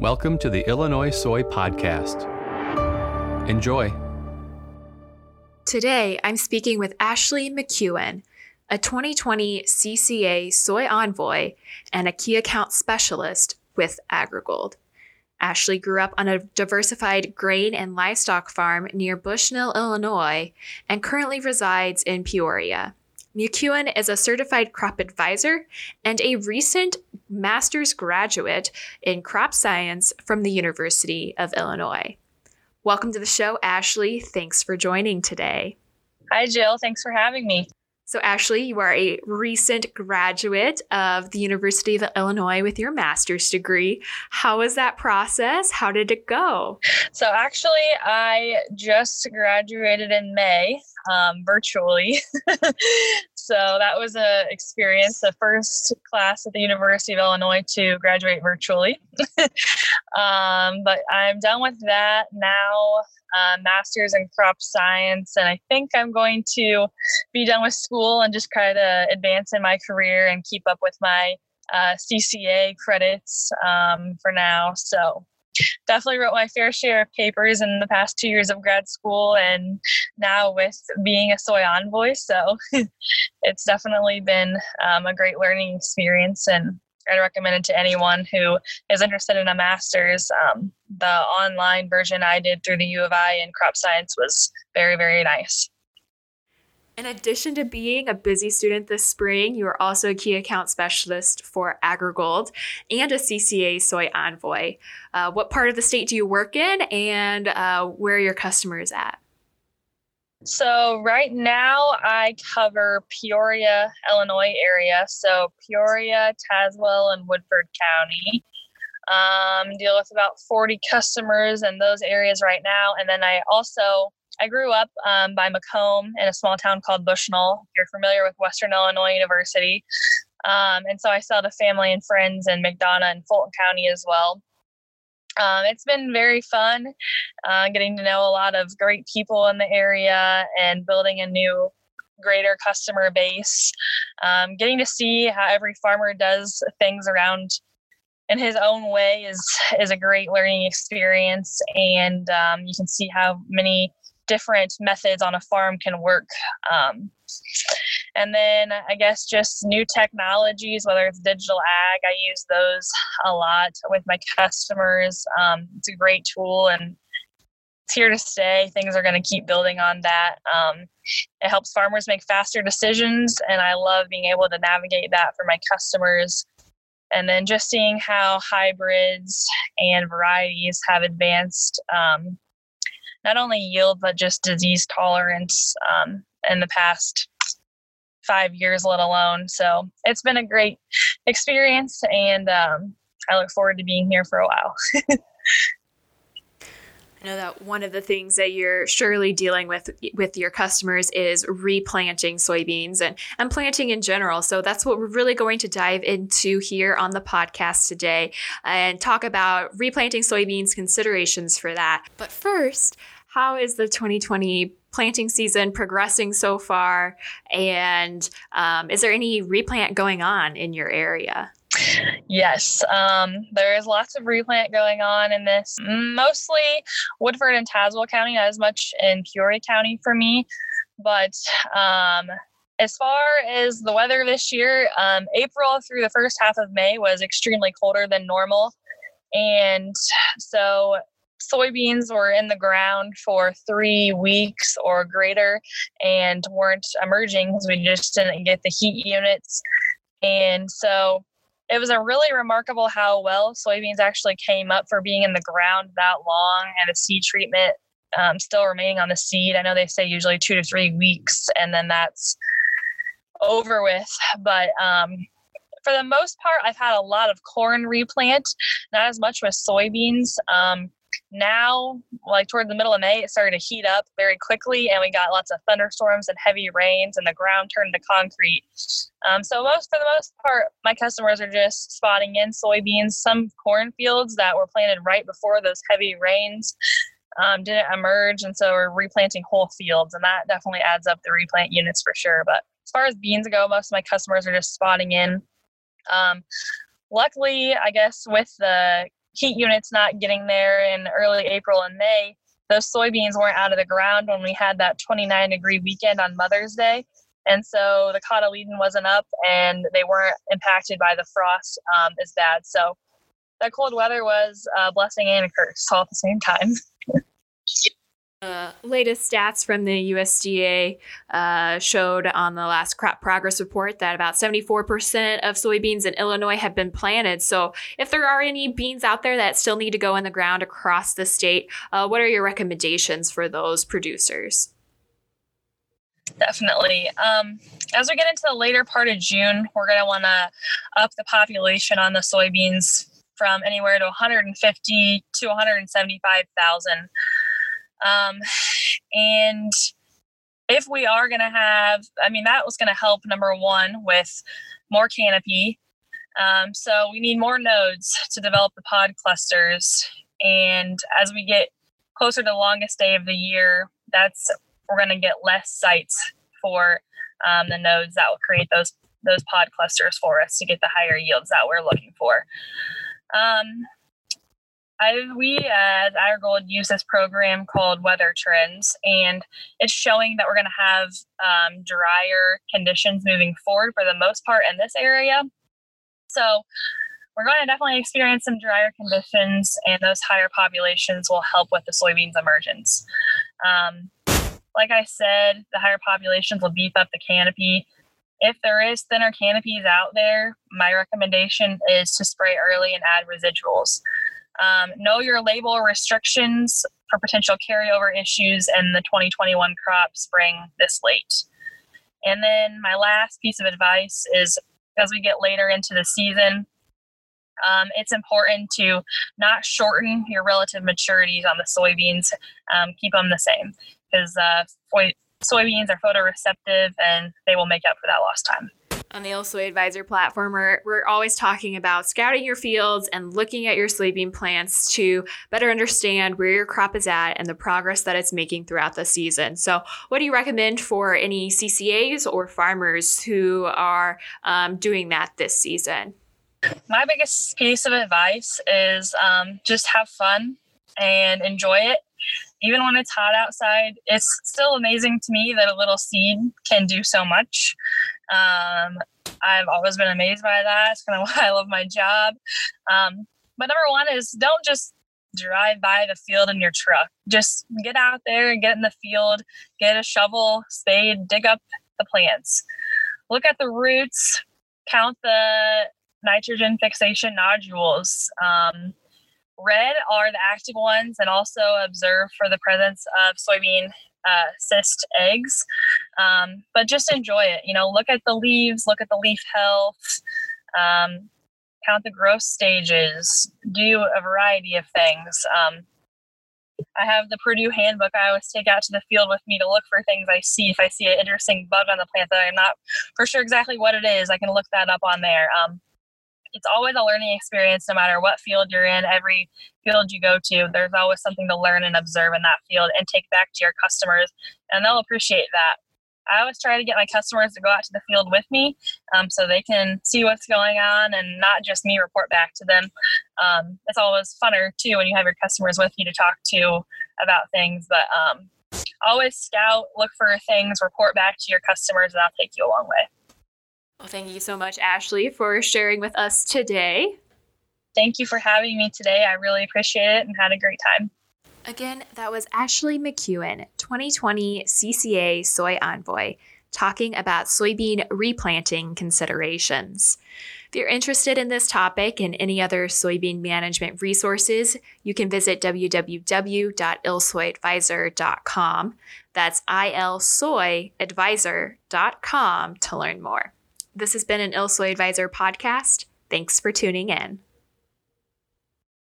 Welcome to the Illinois Soy Podcast. Enjoy. Today, I'm speaking with Ashley McEwen, a 2020 CCA Soy Envoy and a key account specialist with AgriGold. Ashley grew up on a diversified grain and livestock farm near Bushnell, Illinois, and currently resides in Peoria. McEwen is a certified crop advisor and a recent master's graduate in crop science from the University of Illinois. Welcome to the show, Ashley. Thanks for joining today. Hi, Jill. Thanks for having me. So, Ashley, you are a recent graduate of the University of Illinois with your master's degree. How was that process? How did it go? So, actually, I just graduated in May um, virtually. so, that was an experience, the first class at the University of Illinois to graduate virtually. um, but I'm done with that now uh, master's in crop science, and I think I'm going to be done with school and just try to advance in my career and keep up with my uh, CCA credits um, for now. So definitely wrote my fair share of papers in the past two years of grad school and now with being a soy envoy so it's definitely been um, a great learning experience and I'd recommend it to anyone who is interested in a master's. Um, the online version I did through the U of I in crop science was very, very nice. In addition to being a busy student this spring, you are also a key account specialist for AgriGold and a CCA soy envoy. Uh, what part of the state do you work in, and uh, where are your customers at? So right now I cover Peoria, Illinois area. So Peoria, Tazewell, and Woodford County. Um, deal with about 40 customers in those areas right now. And then I also I grew up um, by Macomb in a small town called Bushnell. If you're familiar with Western Illinois University. Um, and so I sell to family and friends in McDonough and Fulton County as well um, it's been very fun uh, getting to know a lot of great people in the area and building a new greater customer base um, getting to see how every farmer does things around in his own way is is a great learning experience and um, you can see how many different methods on a farm can work um, and then I guess just new technologies, whether it's digital ag, I use those a lot with my customers. Um, it's a great tool and it's here to stay. Things are going to keep building on that. Um, it helps farmers make faster decisions, and I love being able to navigate that for my customers. And then just seeing how hybrids and varieties have advanced um, not only yield, but just disease tolerance um, in the past five years, let alone. So it's been a great experience, and um, I look forward to being here for a while. I know that one of the things that you're surely dealing with with your customers is replanting soybeans and, and planting in general. So that's what we're really going to dive into here on the podcast today and talk about replanting soybeans, considerations for that. But first, how is the 2020 planting season progressing so far? And um, is there any replant going on in your area? Yes, um, there is lots of replant going on in this, mostly Woodford and Tazewell County, not as much in Peoria County for me. But um, as far as the weather this year, um, April through the first half of May was extremely colder than normal. And so soybeans were in the ground for three weeks or greater and weren't emerging because we just didn't get the heat units. And so it was a really remarkable how well soybeans actually came up for being in the ground that long and the seed treatment um, still remaining on the seed. I know they say usually two to three weeks and then that's over with. But um, for the most part, I've had a lot of corn replant, not as much with soybeans. Um, now like toward the middle of may it started to heat up very quickly and we got lots of thunderstorms and heavy rains and the ground turned to concrete. Um, so most for the most part my customers are just spotting in soybeans some cornfields that were planted right before those heavy rains um, didn't emerge and so we're replanting whole fields and that definitely adds up the replant units for sure. But as far as beans go most of my customers are just spotting in. Um, luckily i guess with the heat units not getting there in early April and May, those soybeans weren't out of the ground when we had that 29 degree weekend on Mother's Day. And so the cotyledon wasn't up and they weren't impacted by the frost um, as bad. So that cold weather was a blessing and a curse all at the same time. Uh, latest stats from the USDA uh, showed on the last crop progress report that about 74% of soybeans in Illinois have been planted. So, if there are any beans out there that still need to go in the ground across the state, uh, what are your recommendations for those producers? Definitely. Um, as we get into the later part of June, we're going to want to up the population on the soybeans from anywhere to 150 to 175,000. Um, and if we are going to have, I mean, that was going to help number one with more canopy. Um, so we need more nodes to develop the pod clusters. And as we get closer to the longest day of the year, that's we're going to get less sites for um, the nodes that will create those those pod clusters for us to get the higher yields that we're looking for. Um, I, we as AgriGold use this program called Weather Trends, and it's showing that we're going to have um, drier conditions moving forward for the most part in this area. So we're going to definitely experience some drier conditions, and those higher populations will help with the soybeans emergence. Um, like I said, the higher populations will beef up the canopy. If there is thinner canopies out there, my recommendation is to spray early and add residuals. Um, know your label restrictions for potential carryover issues in the 2021 crop spring this late. And then my last piece of advice is as we get later into the season, um, it's important to not shorten your relative maturities on the soybeans, um, keep them the same because uh, soybeans are photoreceptive and they will make up for that lost time on the ILSoy Advisor platform, we're, we're always talking about scouting your fields and looking at your soybean plants to better understand where your crop is at and the progress that it's making throughout the season. So, what do you recommend for any CCAs or farmers who are um, doing that this season? My biggest piece of advice is um, just have fun and enjoy it. Even when it's hot outside, it's still amazing to me that a little seed can do so much. Um, I've always been amazed by that. It's kind of why I love my job. Um, but number one is don't just drive by the field in your truck. Just get out there and get in the field, get a shovel, spade, dig up the plants. Look at the roots, count the nitrogen fixation nodules. Um, red are the active ones, and also observe for the presence of soybean uh, cyst eggs. Um, but just enjoy it. You know, look at the leaves, look at the leaf health, um, count the growth stages, do a variety of things. Um, I have the Purdue handbook I always take out to the field with me to look for things I see. If I see an interesting bug on the plant that I'm not for sure exactly what it is, I can look that up on there. Um, it's always a learning experience no matter what field you're in every field you go to there's always something to learn and observe in that field and take back to your customers and they'll appreciate that. I always try to get my customers to go out to the field with me um, so they can see what's going on and not just me report back to them. Um, it's always funner too when you have your customers with you to talk to about things but um, always scout look for things report back to your customers and that'll take you a long way well, thank you so much, Ashley, for sharing with us today. Thank you for having me today. I really appreciate it and had a great time. Again, that was Ashley McEwen, 2020 CCA Soy Envoy, talking about soybean replanting considerations. If you're interested in this topic and any other soybean management resources, you can visit www.ilsoyadvisor.com. That's ilsoyadvisor.com to learn more. This has been an ILSoy Advisor podcast. Thanks for tuning in.